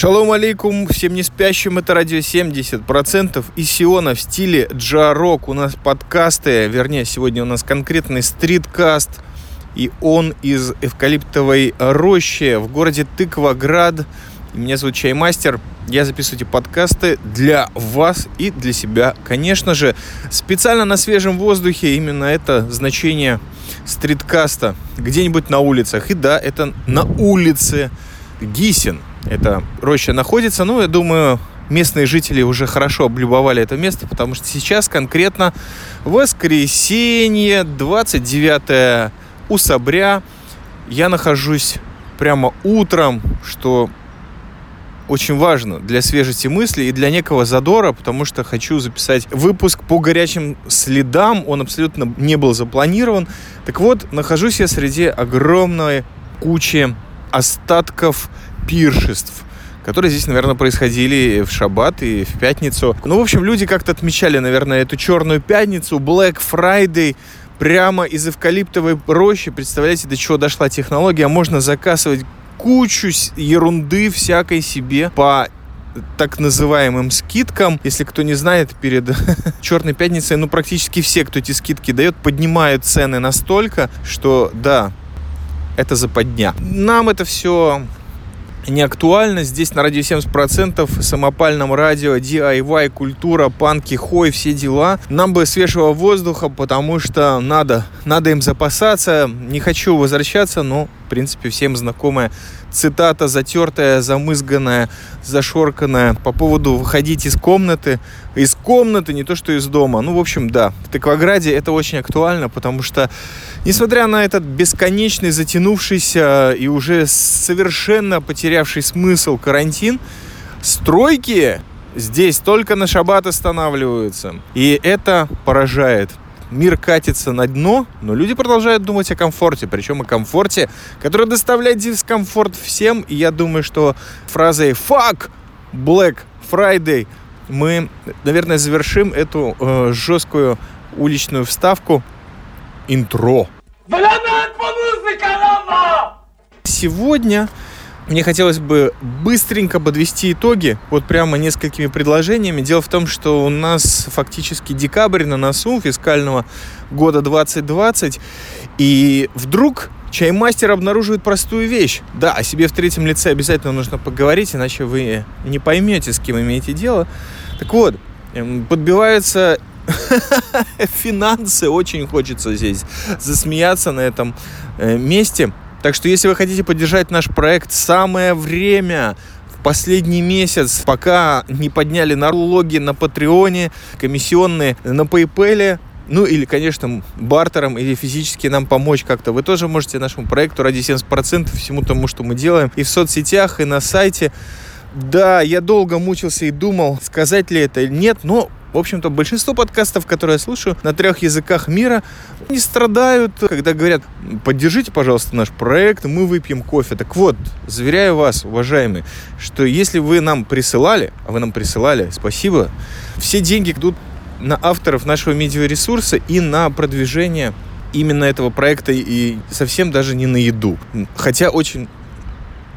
Шалом алейкум всем не спящим, это радио 70% из Сиона в стиле джарок. У нас подкасты, вернее, сегодня у нас конкретный стриткаст, и он из эвкалиптовой рощи в городе Тыкваград. Меня зовут Чаймастер. Я записываю эти подкасты для вас и для себя. Конечно же, специально на свежем воздухе именно это значение стриткаста. Где-нибудь на улицах. И да, это на улице Гисин. Эта роща находится. Ну, я думаю, местные жители уже хорошо облюбовали это место, потому что сейчас конкретно воскресенье, 29 усобря. Я нахожусь прямо утром, что очень важно для свежести мысли и для некого задора, потому что хочу записать выпуск по горячим следам. Он абсолютно не был запланирован. Так вот, нахожусь я среди огромной кучи остатков пиршеств которые здесь, наверное, происходили в шаббат и в пятницу. Ну, в общем, люди как-то отмечали, наверное, эту черную пятницу, Black Friday, прямо из эвкалиптовой рощи. Представляете, до чего дошла технология? Можно заказывать кучу ерунды всякой себе по так называемым скидкам. Если кто не знает, перед Черной пятницей, ну, практически все, кто эти скидки дает, поднимают цены настолько, что, да, это западня. Нам это все не актуально. Здесь на радио 70% самопальном радио, DIY, культура, панки, хой, все дела. Нам бы свежего воздуха, потому что надо, надо им запасаться. Не хочу возвращаться, но, в принципе, всем знакомая цитата затертая, замызганная, зашорканная по поводу выходить из комнаты. Из комнаты, не то что из дома. Ну, в общем, да, в Тыкваграде это очень актуально, потому что, несмотря на этот бесконечный, затянувшийся и уже совершенно потерявший смысл карантин, стройки здесь только на шаббат останавливаются. И это поражает мир катится на дно, но люди продолжают думать о комфорте, причем о комфорте, который доставляет дискомфорт всем. И я думаю, что фразой «fuck Black Friday» мы, наверное, завершим эту э, жесткую уличную вставку интро. Сегодня мне хотелось бы быстренько подвести итоги, вот прямо несколькими предложениями. Дело в том, что у нас фактически декабрь на носу фискального года 2020, и вдруг чаймастер обнаруживает простую вещь. Да, о себе в третьем лице обязательно нужно поговорить, иначе вы не поймете, с кем имеете дело. Так вот, эм, подбиваются финансы, очень хочется здесь засмеяться на этом э, месте – так что, если вы хотите поддержать наш проект, самое время в последний месяц, пока не подняли налоги на Патреоне, комиссионные на PayPal, ну или, конечно, бартером или физически нам помочь как-то. Вы тоже можете нашему проекту ради 70% всему тому, что мы делаем и в соцсетях, и на сайте. Да, я долго мучился и думал, сказать ли это или нет, но в общем-то, большинство подкастов, которые я слушаю на трех языках мира, не страдают, когда говорят, поддержите, пожалуйста, наш проект, мы выпьем кофе. Так вот, заверяю вас, уважаемые, что если вы нам присылали, а вы нам присылали, спасибо, все деньги идут на авторов нашего медиаресурса и на продвижение именно этого проекта и совсем даже не на еду. Хотя очень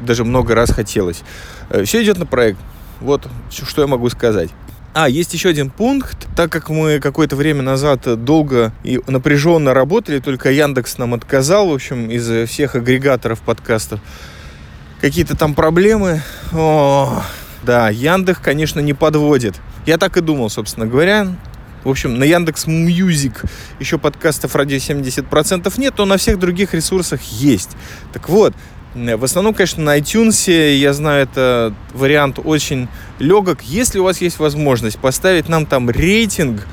даже много раз хотелось. Э, все идет на проект. Вот что я могу сказать. А, есть еще один пункт. Так как мы какое-то время назад долго и напряженно работали, только Яндекс нам отказал, в общем, из всех агрегаторов подкастов. Какие-то там проблемы. О, да, Яндекс, конечно, не подводит. Я так и думал, собственно говоря. В общем, на Яндекс Music еще подкастов ради 70% нет, но на всех других ресурсах есть. Так вот, в основном, конечно, на iTunes, я знаю, это вариант очень легок. Если у вас есть возможность поставить нам там рейтинг,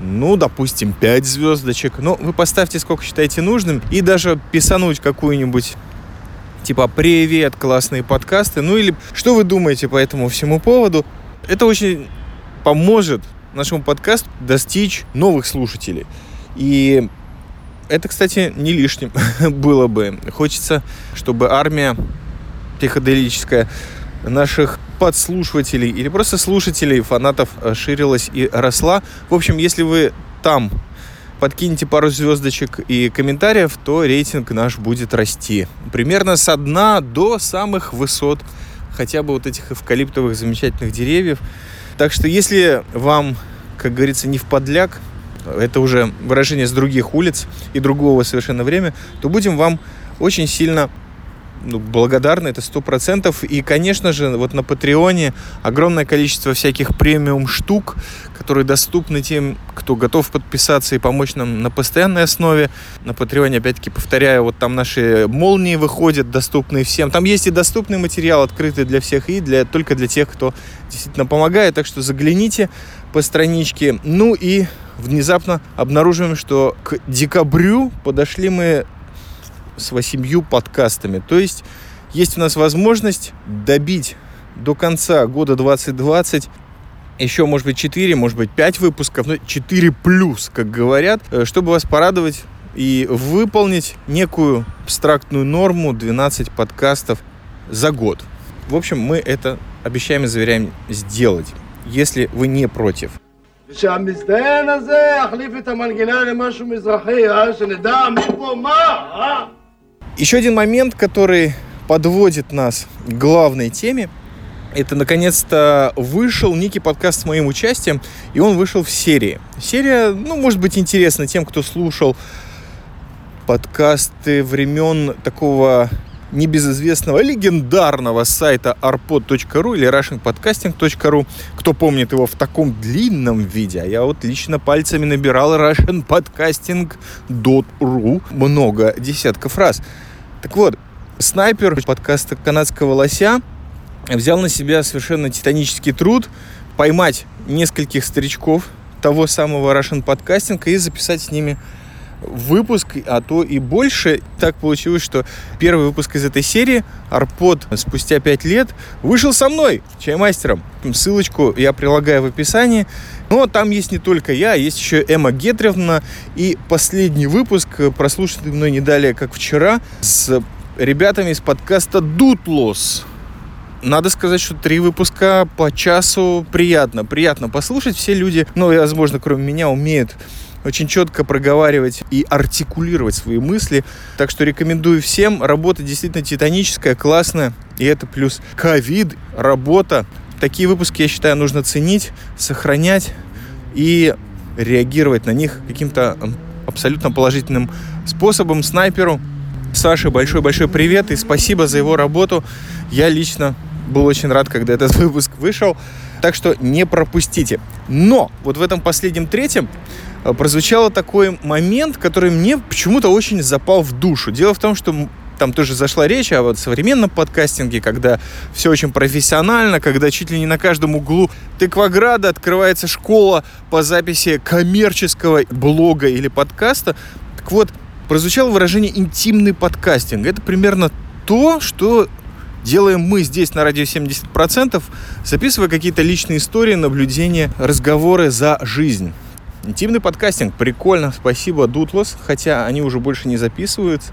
ну, допустим, 5 звездочек, ну, вы поставьте сколько считаете нужным, и даже писануть какую-нибудь типа «Привет, классные подкасты», ну или что вы думаете по этому всему поводу. Это очень поможет нашему подкасту достичь новых слушателей. И это, кстати, не лишним было бы. Хочется, чтобы армия психоделическая наших подслушивателей или просто слушателей, фанатов э, ширилась и росла. В общем, если вы там подкинете пару звездочек и комментариев, то рейтинг наш будет расти. Примерно с дна до самых высот хотя бы вот этих эвкалиптовых замечательных деревьев. Так что если вам, как говорится, не в подляк, это уже выражение с других улиц и другого совершенно время, то будем вам очень сильно ну, благодарны, это сто процентов. И, конечно же, вот на Патреоне огромное количество всяких премиум штук, которые доступны тем, кто готов подписаться и помочь нам на постоянной основе. На Патреоне, опять-таки, повторяю, вот там наши молнии выходят, доступные всем. Там есть и доступный материал, открытый для всех, и для, только для тех, кто действительно помогает. Так что загляните по страничке. Ну и внезапно обнаруживаем, что к декабрю подошли мы с восемью подкастами. То есть есть у нас возможность добить до конца года 2020 еще, может быть, 4, может быть, 5 выпусков, но 4 плюс, как говорят, э, чтобы вас порадовать и выполнить некую абстрактную норму 12 подкастов за год. В общем, мы это обещаем и заверяем сделать, если вы не против. Еще один момент, который подводит нас к главной теме, это наконец-то вышел некий подкаст с моим участием, и он вышел в серии. Серия, ну, может быть, интересна тем, кто слушал подкасты времен такого небезызвестного легендарного сайта arpod.ru или russianpodcasting.ru. Кто помнит его в таком длинном виде, а я вот лично пальцами набирал russianpodcasting.ru много десятков раз. Так вот, снайпер подкаста канадского лося взял на себя совершенно титанический труд поймать нескольких старичков того самого Russian Podcasting и записать с ними выпуск, а то и больше. Так получилось, что первый выпуск из этой серии, Арпод, спустя пять лет, вышел со мной, чаймастером. Ссылочку я прилагаю в описании. Но там есть не только я, есть еще Эмма Гетревна. И последний выпуск, прослушанный мной не далее, как вчера, с ребятами из подкаста «Дутлос». Надо сказать, что три выпуска по часу приятно. Приятно послушать. Все люди, ну, возможно, кроме меня, умеют очень четко проговаривать и артикулировать свои мысли. Так что рекомендую всем. Работа действительно титаническая, классная. И это плюс ковид, работа. Такие выпуски, я считаю, нужно ценить, сохранять и реагировать на них каким-то абсолютно положительным способом. Снайперу Саше большой-большой привет и спасибо за его работу. Я лично был очень рад, когда этот выпуск вышел. Так что не пропустите. Но вот в этом последнем третьем Э, прозвучал такой момент, который мне почему-то очень запал в душу. Дело в том, что там тоже зашла речь о вот современном подкастинге, когда все очень профессионально, когда чуть ли не на каждом углу Тыкваграда открывается школа по записи коммерческого блога или подкаста. Так вот, прозвучало выражение «интимный подкастинг». Это примерно то, что делаем мы здесь на радио 70%, записывая какие-то личные истории, наблюдения, разговоры за жизнь. Интимный подкастинг, прикольно, спасибо, Дутлас, хотя они уже больше не записываются,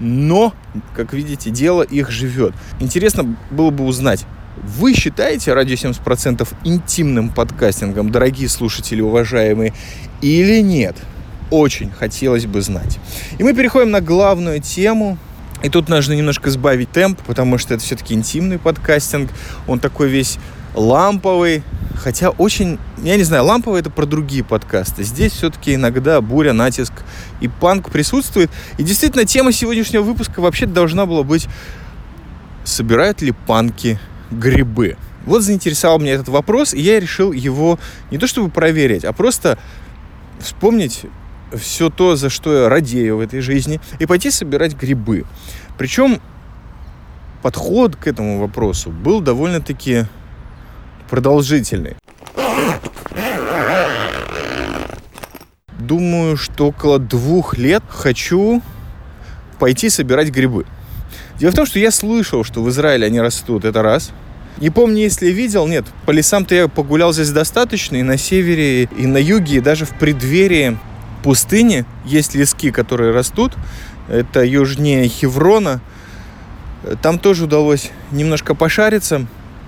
но, как видите, дело их живет. Интересно было бы узнать, вы считаете радио 70% интимным подкастингом, дорогие слушатели, уважаемые, или нет? Очень хотелось бы знать. И мы переходим на главную тему. И тут нужно немножко сбавить темп, потому что это все-таки интимный подкастинг. Он такой весь ламповый, хотя очень, я не знаю, ламповый это про другие подкасты. Здесь все-таки иногда буря, натиск и панк присутствует. И действительно, тема сегодняшнего выпуска вообще должна была быть собирают ли панки грибы? Вот заинтересовал меня этот вопрос, и я решил его не то чтобы проверить, а просто вспомнить все то, за что я радею в этой жизни, и пойти собирать грибы. Причем подход к этому вопросу был довольно-таки продолжительный. Думаю, что около двух лет хочу пойти собирать грибы. Дело в том, что я слышал, что в Израиле они растут, это раз. Не помню, если видел, нет, по лесам-то я погулял здесь достаточно, и на севере, и на юге, и даже в преддверии пустыни есть лески, которые растут. Это южнее Хеврона. Там тоже удалось немножко пошариться.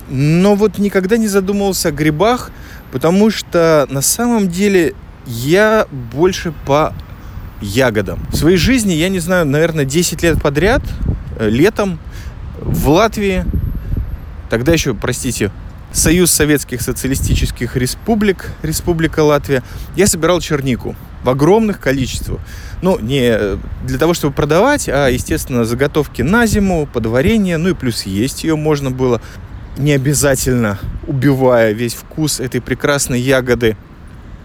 Но вот никогда не задумывался о грибах, потому что на самом деле я больше по ягодам. В своей жизни, я не знаю, наверное, 10 лет подряд, э, летом в Латвии тогда еще, простите, Союз Советских Социалистических Республик, Республика Латвия, я собирал чернику в огромных количествах. Ну, не для того, чтобы продавать, а, естественно, заготовки на зиму, подварение, ну и плюс есть ее можно было. Не обязательно убивая весь вкус этой прекрасной ягоды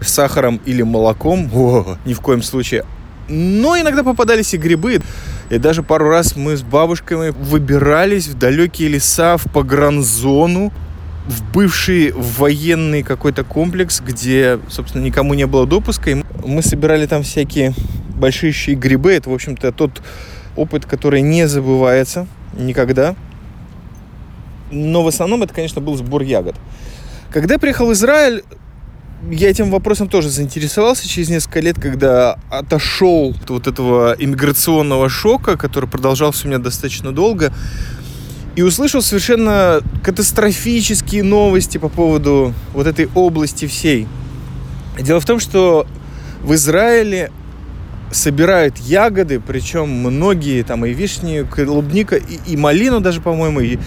сахаром или молоком. О, ни в коем случае. Но иногда попадались и грибы. И даже пару раз мы с бабушками выбирались в далекие леса, в погранзону, в бывший военный какой-то комплекс, где, собственно, никому не было допуска. И мы собирали там всякие большие грибы. Это, в общем-то, тот опыт, который не забывается никогда. Но в основном это, конечно, был сбор ягод. Когда приехал Израиль, я этим вопросом тоже заинтересовался через несколько лет, когда отошел от вот этого иммиграционного шока, который продолжался у меня достаточно долго, и услышал совершенно катастрофические новости по поводу вот этой области всей. Дело в том, что в Израиле собирают ягоды, причем многие, там и вишни, и клубника, и, и малину даже, по-моему, и,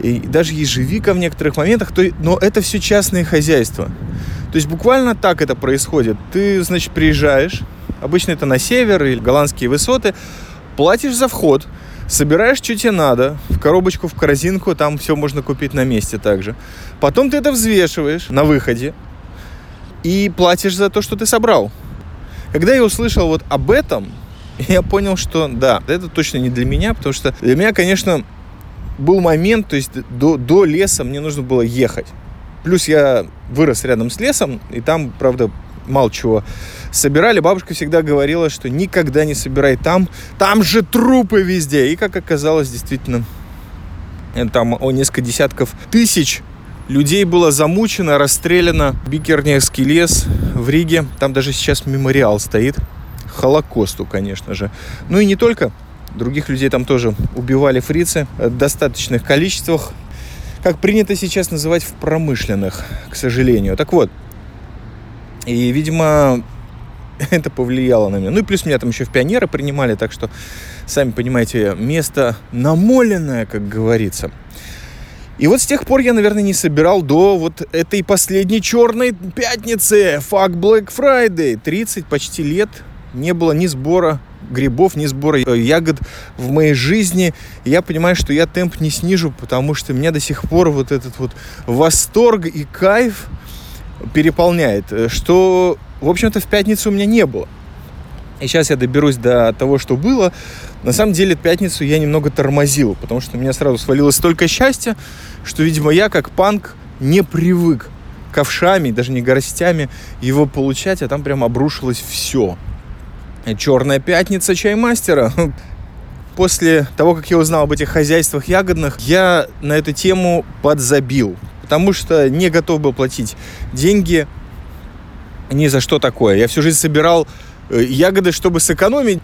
и даже ежевика в некоторых моментах, то, но это все частные хозяйства. То есть буквально так это происходит. Ты, значит, приезжаешь, обычно это на север или голландские высоты, платишь за вход, собираешь, что тебе надо, в коробочку, в корзинку, там все можно купить на месте также. Потом ты это взвешиваешь на выходе и платишь за то, что ты собрал. Когда я услышал вот об этом, я понял, что да, это точно не для меня, потому что для меня, конечно, был момент, то есть до, до леса мне нужно было ехать. Плюс я вырос рядом с лесом, и там, правда, мало чего собирали. Бабушка всегда говорила, что никогда не собирай там, там же трупы везде. И, как оказалось, действительно, там о несколько десятков тысяч людей было замучено, расстреляно. Бикернерский лес в Риге, там даже сейчас мемориал стоит. Холокосту, конечно же. Ну и не только. Других людей там тоже убивали фрицы в достаточных количествах как принято сейчас называть в промышленных, к сожалению. Так вот, и, видимо, это повлияло на меня. Ну и плюс меня там еще в пионеры принимали, так что, сами понимаете, место намоленное, как говорится. И вот с тех пор я, наверное, не собирал до вот этой последней черной пятницы. Fuck Black Friday. 30 почти лет не было ни сбора грибов, ни сбора э, ягод в моей жизни. Я понимаю, что я темп не снижу, потому что меня до сих пор вот этот вот восторг и кайф переполняет, э, что, в общем-то, в пятницу у меня не было. И сейчас я доберусь до того, что было. На самом деле, пятницу я немного тормозил, потому что у меня сразу свалилось столько счастья, что, видимо, я как панк не привык ковшами, даже не горстями его получать, а там прям обрушилось все. Черная пятница чаймастера. После того, как я узнал об этих хозяйствах ягодных, я на эту тему подзабил. Потому что не готов был платить деньги ни за что такое. Я всю жизнь собирал э, ягоды, чтобы сэкономить,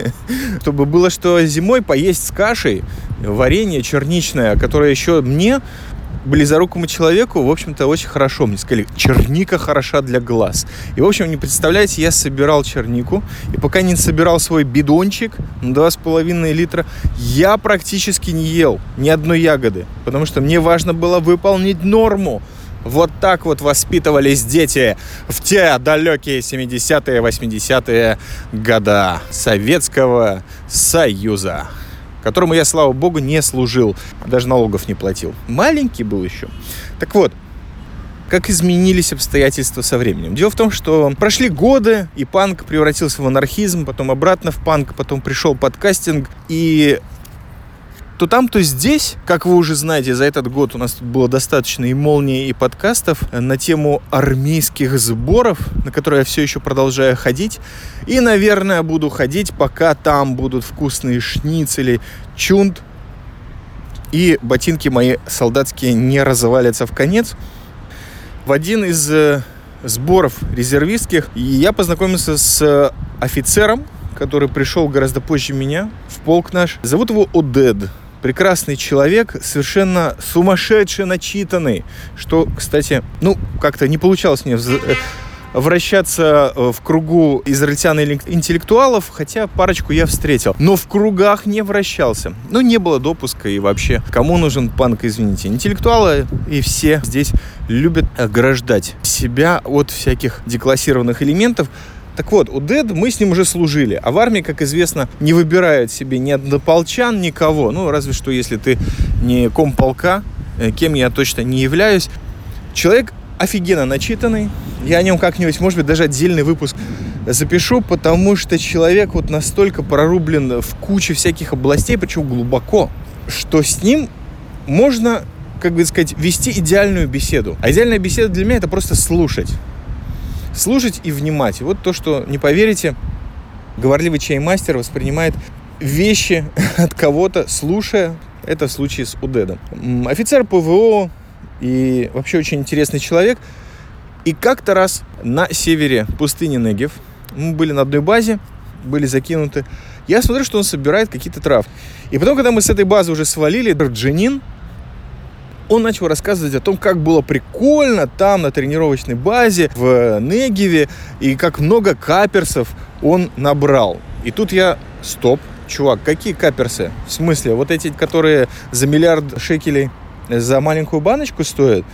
чтобы было что зимой поесть с кашей, варенье черничное, которое еще мне близорукому человеку, в общем-то, очень хорошо. Мне сказали, черника хороша для глаз. И, в общем, не представляете, я собирал чернику, и пока не собирал свой бидончик на 2,5 литра, я практически не ел ни одной ягоды, потому что мне важно было выполнить норму. Вот так вот воспитывались дети в те далекие 70-е, 80-е года Советского Союза которому я, слава богу, не служил, даже налогов не платил. Маленький был еще. Так вот, как изменились обстоятельства со временем. Дело в том, что прошли годы, и панк превратился в анархизм, потом обратно в панк, потом пришел подкастинг, и то там, то здесь, как вы уже знаете, за этот год у нас тут было достаточно и молнии, и подкастов на тему армейских сборов, на которые я все еще продолжаю ходить. И, наверное, буду ходить, пока там будут вкусные шницели, чунт, и ботинки мои солдатские не развалятся в конец. В один из э, сборов резервистских я познакомился с офицером, который пришел гораздо позже меня в полк наш. Зовут его Одед прекрасный человек, совершенно сумасшедше начитанный, что, кстати, ну, как-то не получалось мне вз... Э, вращаться э, в кругу израильтян или интеллектуалов, хотя парочку я встретил. Но в кругах не вращался. Ну, не было допуска и вообще. Кому нужен панк, извините. Интеллектуалы и все здесь любят ограждать себя от всяких деклассированных элементов. Так вот, у Дед мы с ним уже служили, а в армии, как известно, не выбирают себе ни однополчан, никого. Ну, разве что, если ты не комполка, э, кем я точно не являюсь. Человек офигенно начитанный. Я о нем как-нибудь, может быть, даже отдельный выпуск запишу, потому что человек вот настолько прорублен в куче всяких областей, причем глубоко, что с ним можно, как бы сказать, вести идеальную беседу. А идеальная беседа для меня это просто слушать слушать и внимать. Вот то, что, не поверите, говорливый чаймастер воспринимает вещи от кого-то, слушая. Это в случае с Удедом. Офицер ПВО и вообще очень интересный человек. И как-то раз на севере пустыни Негев, мы были на одной базе, были закинуты, я смотрю, что он собирает какие-то трав. И потом, когда мы с этой базы уже свалили, Джанин, он начал рассказывать о том, как было прикольно там на тренировочной базе в Негеве и как много каперсов он набрал. И тут я, стоп, чувак, какие каперсы? В смысле, вот эти, которые за миллиард шекелей за маленькую баночку стоят?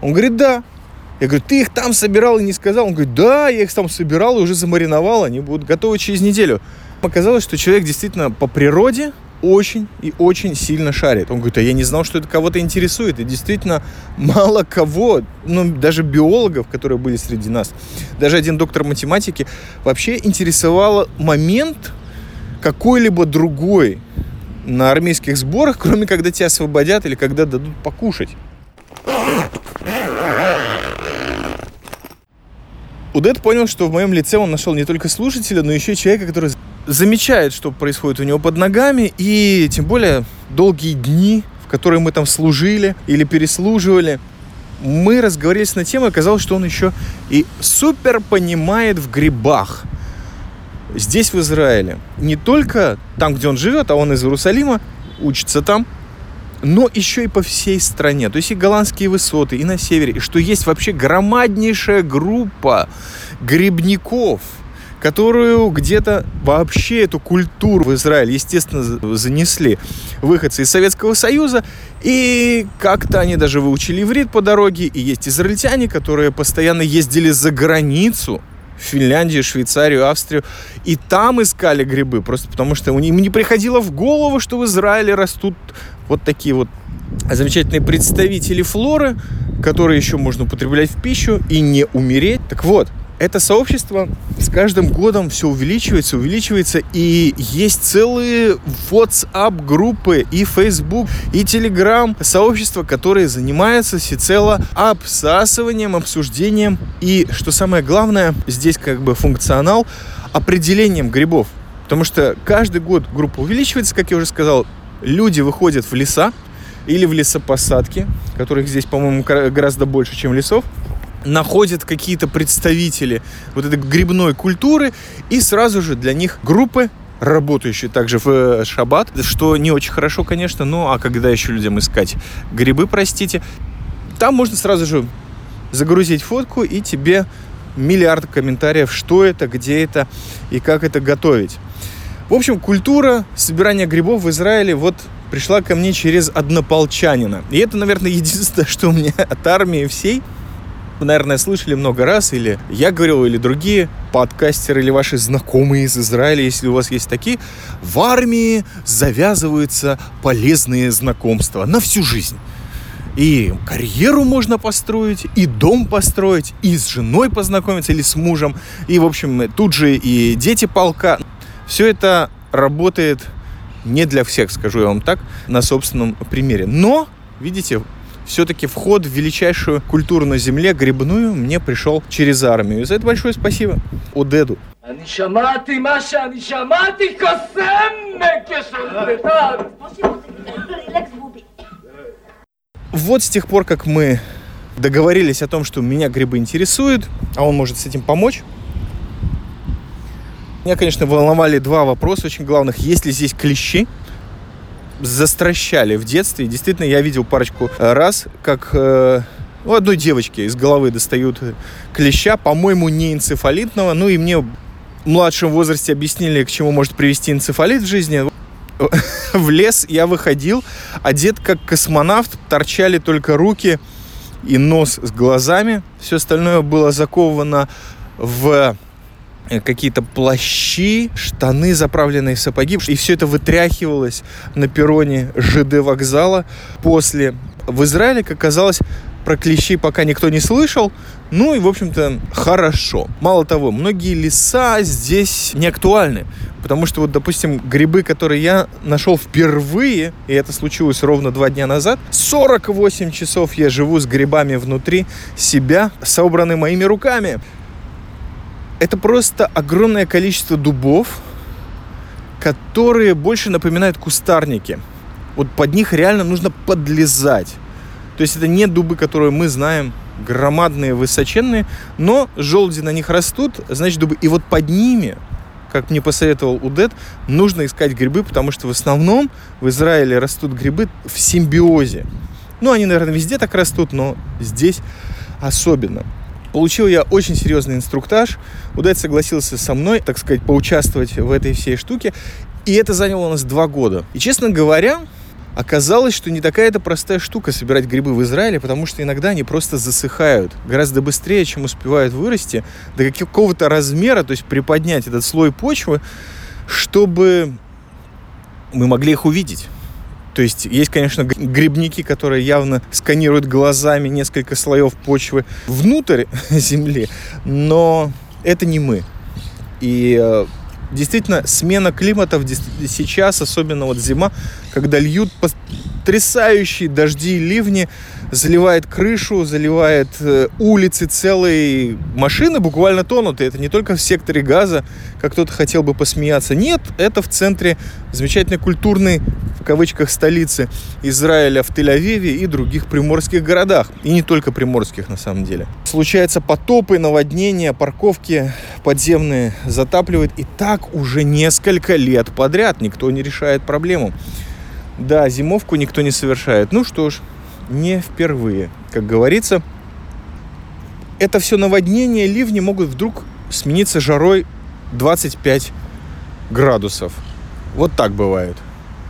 Он говорит, да. Я говорю, ты их там собирал и не сказал? Он говорит, да, я их там собирал и уже замариновал, они будут готовы через неделю. Оказалось, что человек действительно по природе очень и очень сильно шарит. Он говорит, а я не знал, что это кого-то интересует. И действительно, мало кого, ну, даже биологов, которые были среди нас, даже один доктор математики, вообще интересовал момент какой-либо другой на армейских сборах, кроме когда тебя освободят или когда дадут покушать. Удет понял, что в моем лице он нашел не только слушателя, но еще и человека, который замечает, что происходит у него под ногами, и тем более долгие дни, в которые мы там служили или переслуживали, мы разговорились на тему, оказалось, что он еще и супер понимает в грибах. Здесь, в Израиле. Не только там, где он живет, а он из Иерусалима, учится там, но еще и по всей стране. То есть и голландские высоты, и на севере. И что есть вообще громаднейшая группа грибников – которую где-то вообще эту культуру в Израиль, естественно, занесли выходцы из Советского Союза. И как-то они даже выучили иврит по дороге. И есть израильтяне, которые постоянно ездили за границу, в Финляндию, Швейцарию, Австрию, и там искали грибы, просто потому что им не приходило в голову, что в Израиле растут вот такие вот замечательные представители флоры, которые еще можно употреблять в пищу и не умереть. Так вот, это сообщество с каждым годом все увеличивается, увеличивается, и есть целые WhatsApp группы и Facebook, и Telegram. Сообщества, которые занимаются всецело обсасыванием, обсуждением. И, что самое главное, здесь как бы функционал, определением грибов. Потому что каждый год группа увеличивается, как я уже сказал, люди выходят в леса или в лесопосадки, которых здесь, по-моему, гораздо больше, чем лесов, находят какие-то представители вот этой грибной культуры и сразу же для них группы работающие также в э, шаббат, что не очень хорошо, конечно, ну а когда еще людям искать грибы, простите, там можно сразу же загрузить фотку и тебе миллиард комментариев, что это, где это и как это готовить. В общем, культура собирания грибов в Израиле вот пришла ко мне через однополчанина. И это, наверное, единственное, что у меня от армии всей – наверное, слышали много раз, или я говорил, или другие подкастеры, или ваши знакомые из Израиля, если у вас есть такие, в армии завязываются полезные знакомства на всю жизнь. И карьеру можно построить, и дом построить, и с женой познакомиться, или с мужем, и, в общем, тут же и дети полка. Все это работает не для всех, скажу я вам так, на собственном примере. Но, видите, все-таки вход в величайшую культуру на земле, грибную, мне пришел через армию. И за это большое спасибо Одеду. Вот с тех пор, как мы договорились о том, что меня грибы интересуют, а он может с этим помочь, меня, конечно, волновали два вопроса очень главных. Есть ли здесь клещи? Застращали в детстве. Действительно, я видел парочку раз, как э, У одной девочки из головы достают клеща, по-моему, не энцефалитного. Ну и мне в младшем возрасте объяснили, к чему может привести энцефалит в жизни. В лес я выходил, одет как космонавт, торчали только руки и нос с глазами. Все остальное было заковано в э, какие-то плащи, штаны, заправленные в сапоги. И все это вытряхивалось на перроне ЖД вокзала. После в Израиле, как оказалось, про клещей пока никто не слышал. Ну и, в общем-то, хорошо. Мало того, многие леса здесь не актуальны. Потому что, вот, допустим, грибы, которые я нашел впервые, и это случилось ровно два дня назад, 48 часов я живу с грибами внутри себя, собраны моими руками. Это просто огромное количество дубов, которые больше напоминают кустарники. Вот под них реально нужно подлезать. То есть это не дубы, которые мы знаем, громадные, высоченные, но желуди на них растут, значит дубы. И вот под ними, как мне посоветовал Удет, нужно искать грибы, потому что в основном в Израиле растут грибы в симбиозе. Ну, они, наверное, везде так растут, но здесь особенно. Получил я очень серьезный инструктаж. Удет согласился со мной, так сказать, поучаствовать в этой всей штуке. И это заняло у нас два года. И, честно говоря, Оказалось, что не такая это простая штука собирать грибы в Израиле, потому что иногда они просто засыхают гораздо быстрее, чем успевают вырасти до какого-то размера, то есть приподнять этот слой почвы, чтобы мы могли их увидеть. То есть есть, конечно, грибники, которые явно сканируют глазами несколько слоев почвы внутрь земли, но это не мы. И э, действительно смена климата сейчас, особенно вот зима, когда льют потрясающие дожди и ливни, заливает крышу, заливает э, улицы целые, машины буквально тонут. И это не только в секторе газа, как кто-то хотел бы посмеяться. Нет, это в центре замечательной культурной, в кавычках, столицы Израиля в Тель-Авиве и других приморских городах. И не только приморских, на самом деле. Случаются потопы, наводнения, парковки подземные затапливают. И так уже несколько лет подряд никто не решает проблему. Да, зимовку никто не совершает. Ну что ж, не впервые. Как говорится, это все наводнения, ливни могут вдруг смениться жарой 25 градусов. Вот так бывает.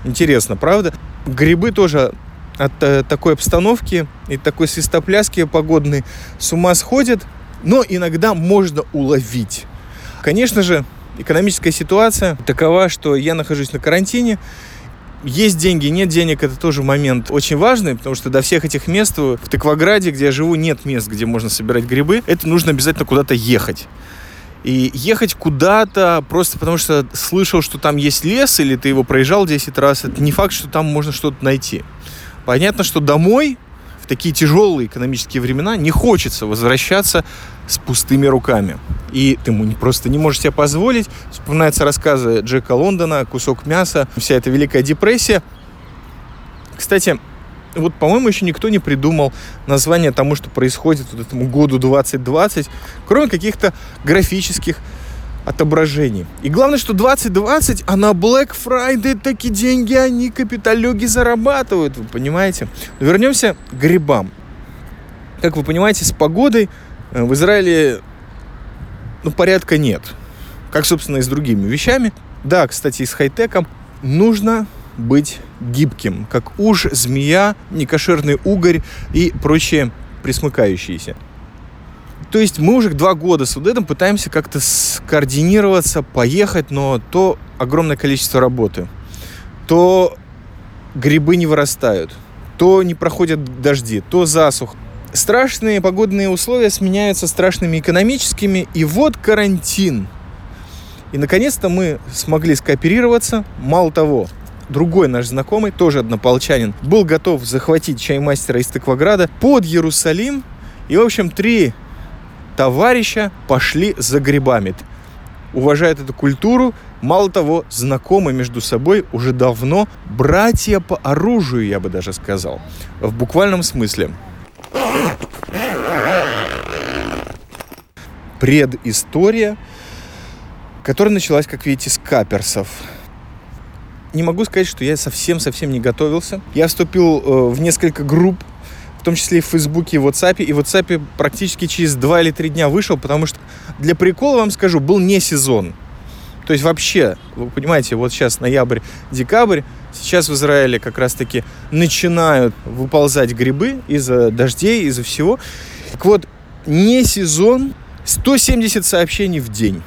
Интересно, правда? Грибы тоже от э, такой обстановки и такой свистопляски погодной с ума сходят, но иногда можно уловить. Конечно же, экономическая ситуация такова, что я нахожусь на карантине, есть деньги, нет денег, это тоже момент очень важный, потому что до всех этих мест в Тыкваграде, где я живу, нет мест, где можно собирать грибы. Это нужно обязательно куда-то ехать. И ехать куда-то просто потому что слышал, что там есть лес, или ты его проезжал 10 раз, это не факт, что там можно что-то найти. Понятно, что домой такие тяжелые экономические времена не хочется возвращаться с пустыми руками. И ты ему просто не можешь себе позволить. Вспоминаются рассказы Джека Лондона, кусок мяса, вся эта Великая депрессия. Кстати, вот, по-моему, еще никто не придумал название тому, что происходит вот этому году 2020, кроме каких-то графических отображений. И главное, что 2020, а на Black Friday такие деньги они, капиталюги, зарабатывают, вы понимаете? Вернемся к грибам. Как вы понимаете, с погодой Э, в Израиле ну, порядка нет. Как, собственно, и с другими вещами. Да, кстати, и с хай-теком нужно быть гибким, как уж, змея, некошерный угорь и прочие присмыкающиеся. То есть мы уже два года с Удетом пытаемся как-то скоординироваться, поехать, но то огромное количество работы, то грибы не вырастают, то не проходят дожди, то засух страшные погодные условия сменяются страшными экономическими, и вот карантин. И наконец-то мы смогли скооперироваться. Мало того, другой наш знакомый, тоже однополчанин, был готов захватить чаймастера из Тыкваграда под Иерусалим. И, в общем, три товарища пошли за грибами. Уважают эту культуру, мало того, знакомы между собой уже давно, братья по оружию, я бы даже сказал, в буквальном смысле. Предыстория, которая началась, как видите, с каперсов. Не могу сказать, что я совсем-совсем не готовился. Я вступил э, в несколько групп в том числе и в Фейсбуке, и в WhatsApp. И в WhatsApp практически через 2 или 3 дня вышел, потому что для прикола вам скажу, был не сезон. То есть вообще, вы понимаете, вот сейчас ноябрь, декабрь, сейчас в Израиле как раз-таки начинают выползать грибы из-за дождей, из-за всего. Так вот, не сезон, 170 сообщений в день.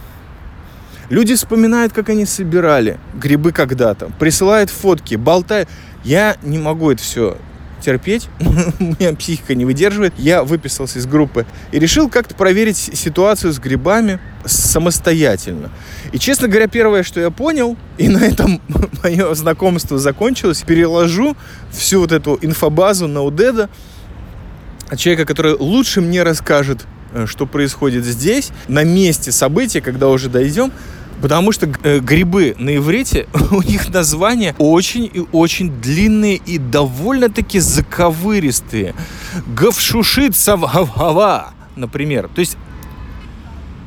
Люди вспоминают, как они собирали грибы когда-то, присылают фотки, болтают. Я не могу это все терпеть, меня психика не выдерживает. Я выписался из группы и решил как-то проверить ситуацию с грибами самостоятельно. И, честно говоря, первое, что я понял, и на этом мое знакомство закончилось, переложу всю вот эту инфобазу на Удеда, человека, который лучше мне расскажет, э, что происходит здесь, на месте события, когда уже дойдем, Потому что э, грибы на иврите, у них названия очень и очень длинные и довольно-таки заковыристые. Гавшушит савгава, например. То есть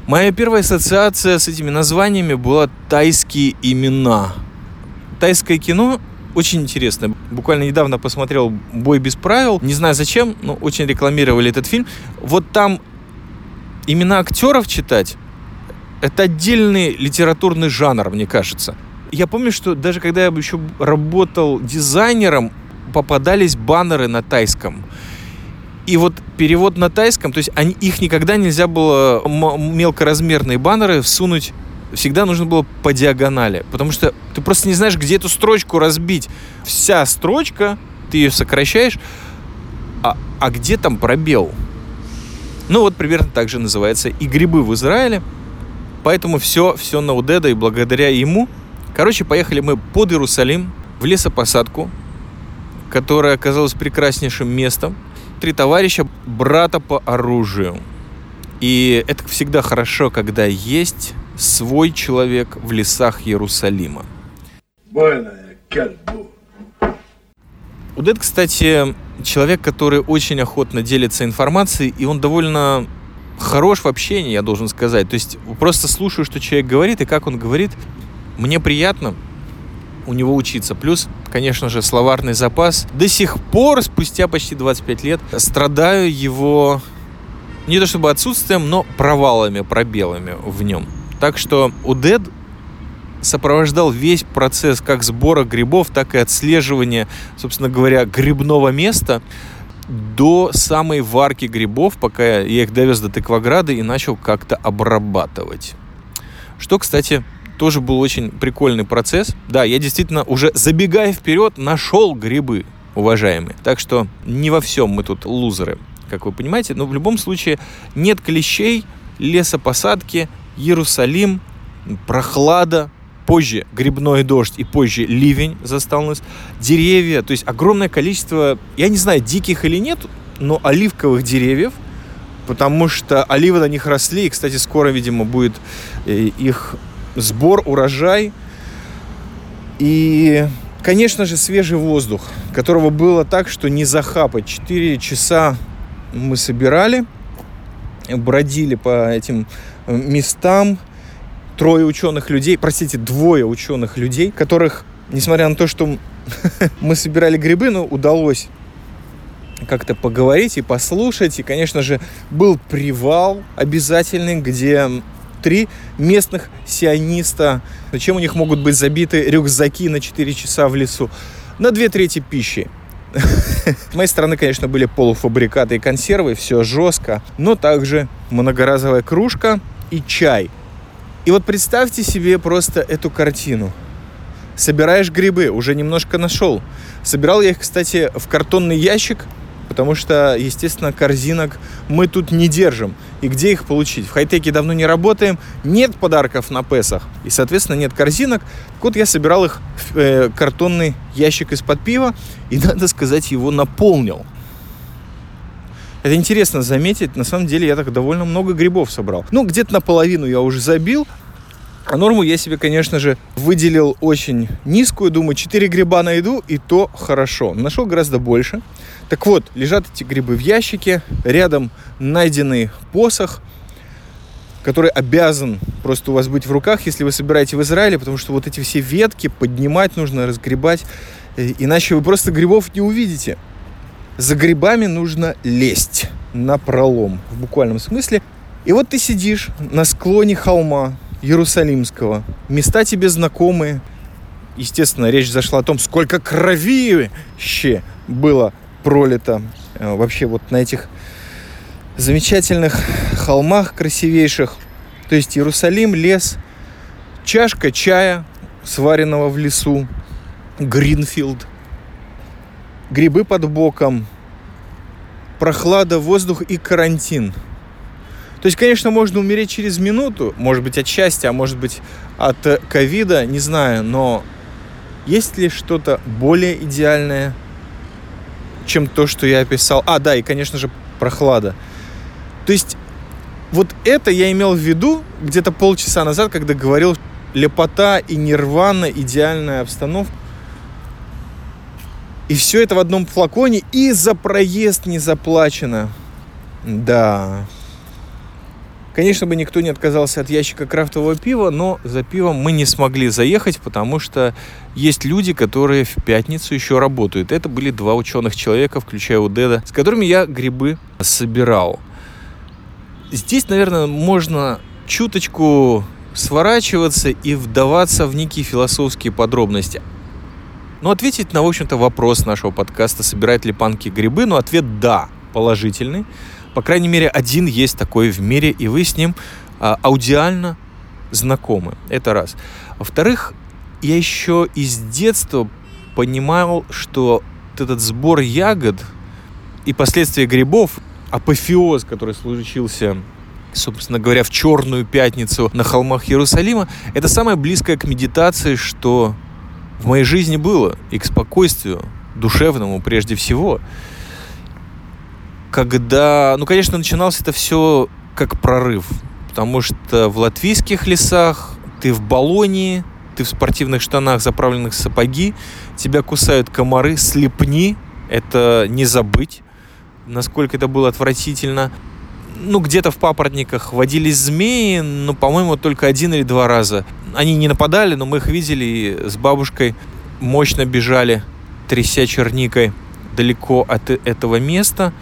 моя первая ассоциация с этими названиями была тайские имена. Тайское кино очень интересно. Буквально недавно посмотрел «Бой без правил». Не знаю зачем, но очень рекламировали этот фильм. Вот там имена актеров читать это отдельный литературный жанр, мне кажется. Я помню, что даже когда я еще работал дизайнером, попадались баннеры на тайском. И вот перевод на тайском, то есть они, их никогда нельзя было мелкоразмерные баннеры всунуть всегда нужно было по диагонали, потому что ты просто не знаешь, где эту строчку разбить. Вся строчка, ты ее сокращаешь, а, а где там пробел? Ну вот примерно так же называется и грибы в Израиле. Поэтому все, все на Удеда, и благодаря ему. Короче, поехали мы под Иерусалим, в лесопосадку, которая оказалась прекраснейшим местом. Три товарища, брата по оружию. И это всегда хорошо, когда есть свой человек в лесах Иерусалима. Удед, кстати, человек, который очень охотно делится информацией, и он довольно хорош в общении, я должен сказать. То есть просто слушаю, что человек говорит, и как он говорит. Мне приятно у него учиться. Плюс, конечно же, словарный запас. До сих пор, спустя почти 25 лет, страдаю его не то чтобы отсутствием, но провалами, пробелами в нем. Так что у Дед сопровождал весь процесс как сбора грибов, так и отслеживания, собственно говоря, грибного места до самой варки грибов, пока я их довез до Тыкваграда и начал как-то обрабатывать. Что, кстати, тоже был очень прикольный процесс. Да, я действительно уже забегая вперед нашел грибы, уважаемые. Так что не во всем мы тут лузеры, как вы понимаете. Но в любом случае нет клещей, лесопосадки, Иерусалим, прохлада, позже грибной дождь и позже ливень застал нас, деревья, то есть огромное количество, я не знаю, диких или нет, но оливковых деревьев, потому что оливы на них росли, и, кстати, скоро, видимо, будет э, их сбор, урожай. И, конечно же, свежий воздух, которого было так, что не захапать. Четыре часа мы собирали, бродили по этим э, местам, трое ученых людей, простите, двое ученых людей, которых, несмотря на то, что мы собирали грибы, но удалось как-то поговорить и послушать. И, конечно же, был привал обязательный, где три местных сиониста. Чем у них могут быть забиты рюкзаки на 4 часа в лесу? На две трети пищи. С моей стороны, конечно, были полуфабрикаты и консервы, все жестко, но также многоразовая кружка и чай. И вот представьте себе просто эту картину. Собираешь грибы, уже немножко нашел. Собирал я их, кстати, в картонный ящик, потому что, естественно, корзинок мы тут не держим. И где их получить? В хай-теке давно не работаем, нет подарков на Песах, и, соответственно, нет корзинок. Так вот, я собирал их в э, картонный ящик из-под пива, и, надо сказать, его наполнил. Это интересно заметить. На самом деле я так довольно много грибов собрал. Ну, где-то наполовину я уже забил. А норму я себе, конечно же, выделил очень низкую. Думаю, 4 гриба найду, и то хорошо. Нашел гораздо больше. Так вот, лежат эти грибы в ящике. Рядом найденный посох, который обязан просто у вас быть в руках, если вы собираете в Израиле, потому что вот эти все ветки поднимать нужно, разгребать, э, иначе вы просто грибов не увидите. За грибами нужно лезть на пролом, в буквальном смысле. И вот ты сидишь на склоне холма Иерусалимского. Места тебе знакомые. Естественно, речь зашла о том, сколько кровище было пролито э, вообще вот на этих замечательных холмах красивейших. То есть Иерусалим, лес, чашка чая, сваренного в лесу, Гринфилд, грибы под боком, прохлада, воздух и карантин. То есть, конечно, можно умереть через минуту, может быть, от счастья, а может быть, от ковида, не знаю, но есть ли что-то более идеальное, чем то, что я описал? А, да, и, конечно же, прохлада. То есть, вот это я имел в виду где-то полчаса назад, когда говорил лепота и нирвана, идеальная обстановка. И все это в одном флаконе, и за проезд не заплачено. Да. Конечно бы никто не отказался от ящика крафтового пива, но за пивом мы не смогли заехать, потому что есть люди, которые в пятницу еще работают. Это были два ученых человека, включая Удеда, с которыми я грибы собирал. Здесь, наверное, можно чуточку сворачиваться и вдаваться в некие философские подробности. Но ответить на, в общем-то, вопрос нашего подкаста, собирают ли панки грибы, ну, ответ «да», положительный. По крайней мере, один есть такой в мире, и вы с ним а, аудиально знакомы. Это раз. Во-вторых, я еще из детства понимал, что вот этот сбор ягод и последствия грибов, апофеоз, который случился собственно говоря, в Черную пятницу на холмах Иерусалима, это самое близкое к медитации, что в моей жизни было, и к спокойствию, душевному прежде всего. Когда, ну, конечно, начиналось это все как прорыв, потому что в латвийских лесах ты в баллонии, ты в спортивных штанах, заправленных сапоги, тебя кусают комары, слепни, это не забыть, насколько это было отвратительно. Ну, где-то в папоротниках водились змеи, но, по-моему, только один или два раза они не нападали, но мы их видели и с бабушкой мощно бежали, тряся черникой далеко от этого места.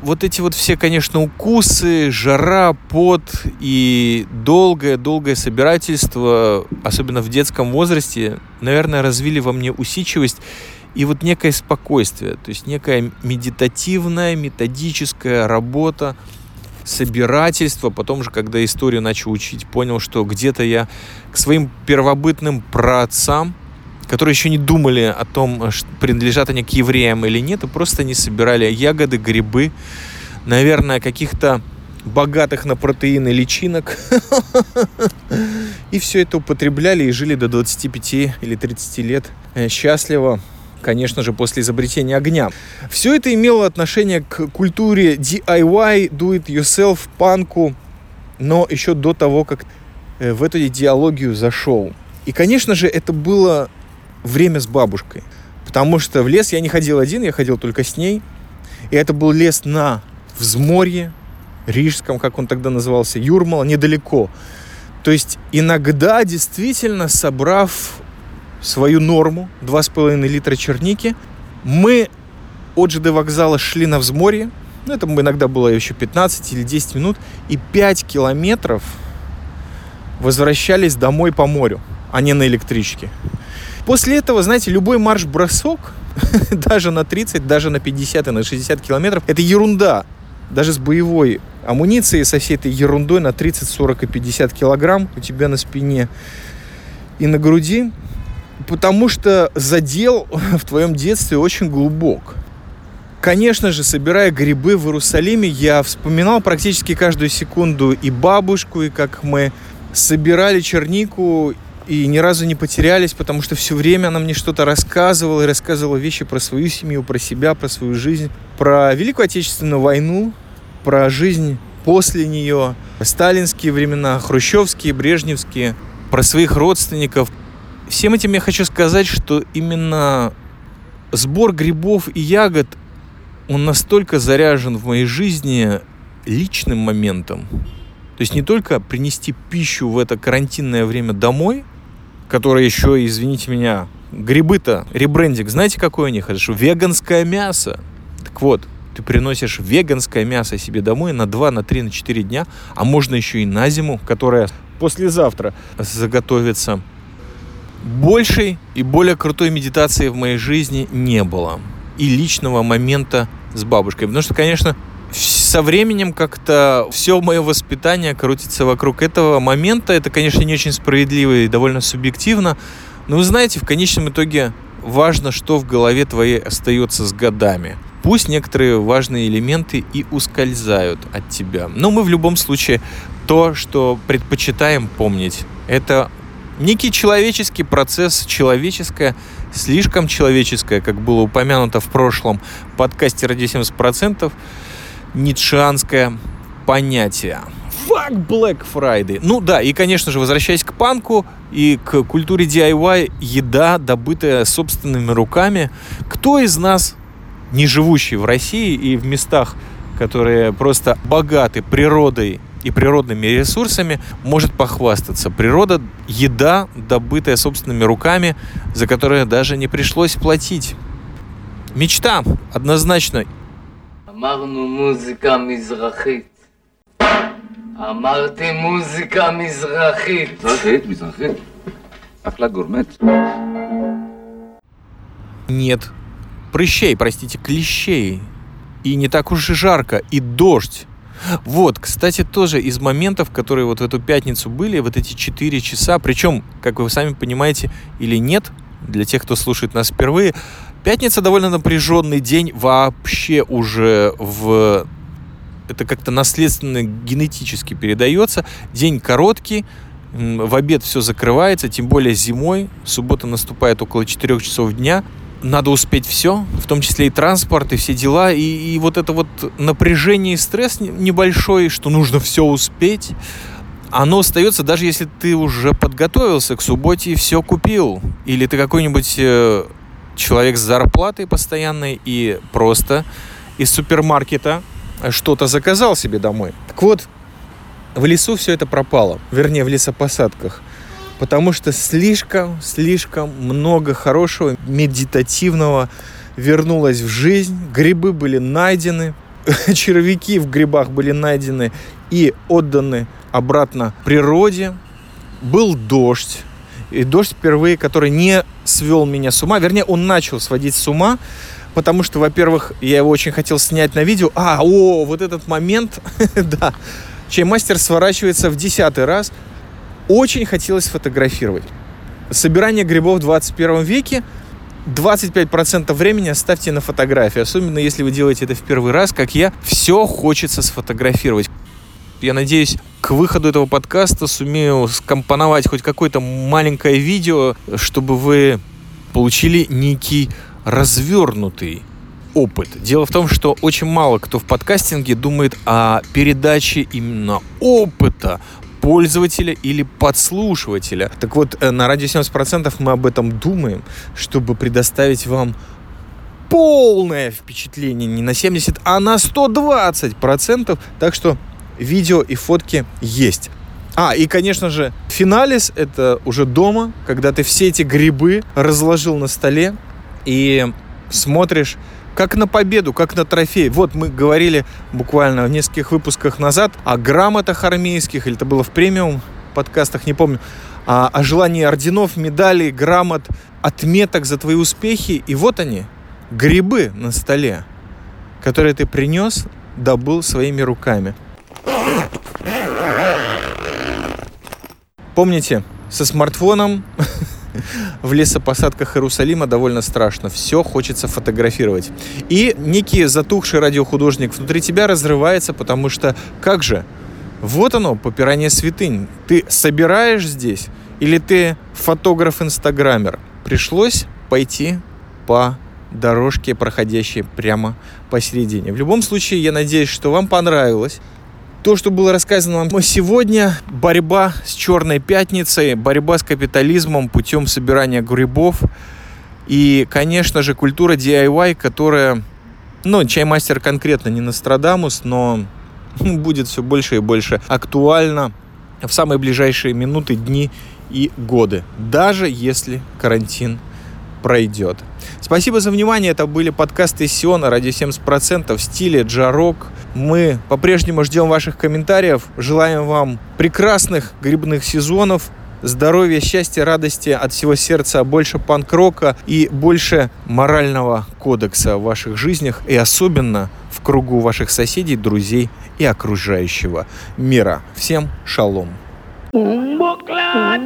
Вот эти вот все, конечно, укусы, жара, пот и долгое-долгое собирательство, особенно в детском возрасте, наверное, развили во мне усидчивость и вот некое спокойствие, то есть некая медитативная, методическая работа, собирательство. Потом же, когда историю начал учить, понял, что где-то я к своим первобытным праотцам, которые еще не думали о том, принадлежат они к евреям или нет, и просто не собирали ягоды, грибы, наверное, каких-то богатых на протеины личинок. И все это употребляли и жили до 25 или 30 лет э, счастливо конечно же, после изобретения огня. Все это имело отношение к культуре DIY, do it yourself, панку, но еще до того, как э, в эту идеологию зашел. И, конечно же, это было время с бабушкой. Потому что в лес я не ходил один, я ходил только с ней. И это был лес на взморье, Рижском, как он тогда назывался, Юрмала, недалеко. То есть иногда действительно, собрав свою норму, 2,5 литра черники. Мы от ЖД вокзала шли на взморье, ну, это иногда было еще 15 или 10 минут, и 5 километров возвращались домой по морю, а не на электричке. После этого, знаете, любой марш-бросок, даже на 30, даже на 50 и на 60 километров, это ерунда. Даже с боевой амуницией, со всей этой ерундой на 30, 40 и 50 килограмм у тебя на спине и на груди потому что задел в твоем детстве очень глубок. Конечно же, собирая грибы в Иерусалиме, я вспоминал практически каждую секунду и бабушку, и как мы собирали чернику, и ни разу не потерялись, потому что все время она мне что-то рассказывала, и рассказывала вещи про свою семью, про себя, про свою жизнь, про Великую Отечественную войну, про жизнь после нее, сталинские времена, хрущевские, брежневские, про своих родственников, Всем этим я хочу сказать, что именно сбор грибов и ягод, он настолько заряжен в моей жизни личным моментом. То есть не только принести пищу в это карантинное время домой, которое еще, извините меня, грибы-то, ребрендинг, знаете, какой у них? Это что, веганское мясо. Так вот, ты приносишь веганское мясо себе домой на 2, на 3, на 4 дня, а можно еще и на зиму, которая послезавтра заготовится. Большей и более крутой медитации в моей жизни не было. И личного момента с бабушкой. Потому что, конечно, со временем как-то все мое воспитание крутится вокруг этого момента. Это, конечно, не очень справедливо и довольно субъективно. Но вы знаете, в конечном итоге важно, что в голове твоей остается с годами. Пусть некоторые важные элементы и ускользают от тебя. Но мы в любом случае то, что предпочитаем помнить, это некий человеческий процесс, человеческое, слишком человеческое, как было упомянуто в прошлом подкасте «Ради 70%», ницшеанское понятие. Fuck Black Friday. Ну да, и, конечно же, возвращаясь к панку и к культуре DIY, еда, добытая собственными руками. Кто из нас, не живущий в России и в местах, которые просто богаты природой и природными ресурсами может похвастаться. Природа – еда, добытая собственными руками, за которую даже не пришлось платить. Мечта, однозначно. Амарну музыка мизрахит. Амарты музыка мизрахит. Мизрахит, мизрахит. Ахла гурмет. Нет. Прыщей, простите, клещей. И не так уж и жарко, и дождь. Вот, кстати, тоже из моментов, которые вот в эту пятницу были, вот эти 4 часа, причем, как вы сами понимаете или нет, для тех, кто слушает нас впервые, пятница довольно напряженный день вообще уже в... Это как-то наследственно генетически передается. День короткий, в обед все закрывается, тем более зимой. Суббота наступает около 4 часов дня надо успеть все, в том числе и транспорт, и все дела, и, и вот это вот напряжение и стресс небольшой, что нужно все успеть, оно остается, даже если ты уже подготовился к субботе и все купил. Или ты какой-нибудь э, человек с зарплатой постоянной и просто из супермаркета что-то заказал себе домой. Так вот, в лесу все это пропало. Вернее, в лесопосадках потому что слишком, слишком много хорошего, медитативного вернулось в жизнь. Грибы были найдены, червяки в грибах были найдены и отданы обратно природе. Был дождь. И дождь впервые, который не свел меня с ума. Вернее, он начал сводить с ума, потому что, во-первых, я его очень хотел снять на видео. А, о, вот этот момент, да. Чаймастер сворачивается в десятый раз – очень хотелось фотографировать. Собирание грибов в 21 веке 25% времени оставьте на фотографии, особенно если вы делаете это в первый раз, как я, все хочется сфотографировать. Я надеюсь, к выходу этого подкаста сумею скомпоновать хоть какое-то маленькое видео, чтобы вы получили некий развернутый опыт. Дело в том, что очень мало кто в подкастинге думает о передаче именно опыта, пользователя или подслушивателя. Так вот, э, на радио 70% мы об этом думаем, чтобы предоставить вам полное впечатление не на 70, а на 120 процентов. Так что видео и фотки есть. А, и, конечно же, финалис — это уже дома, когда ты все эти грибы разложил на столе и смотришь как на победу, как на трофей. Вот мы говорили буквально в нескольких выпусках назад о грамотах армейских, или это было в премиум подкастах, не помню, о, о желании орденов, медалей, грамот, отметок за твои успехи. И вот они, грибы на столе, которые ты принес, добыл своими руками. Помните, со смартфоном в лесопосадках Иерусалима довольно страшно. Все хочется фотографировать. И некий затухший радиохудожник внутри тебя разрывается, потому что как же? Вот оно, попирание святынь. Ты собираешь здесь или ты фотограф-инстаграмер? Пришлось пойти по дорожке, проходящей прямо посередине. В любом случае, я надеюсь, что вам понравилось то, что было рассказано вам сегодня, борьба с черной пятницей, борьба с капитализмом путем собирания грибов и, конечно же, культура DIY, которая, ну, чаймастер конкретно не Нострадамус, но будет все больше и больше актуальна в самые ближайшие минуты, дни и годы, даже если карантин пройдет. Спасибо за внимание. Это были подкасты Сиона ради 70% в стиле джарок. Мы по-прежнему ждем ваших комментариев. Желаем вам прекрасных грибных сезонов, здоровья, счастья, радости от всего сердца, больше панк-рока и больше морального кодекса в ваших жизнях и особенно в кругу ваших соседей, друзей и окружающего мира. Всем шалом! Bukla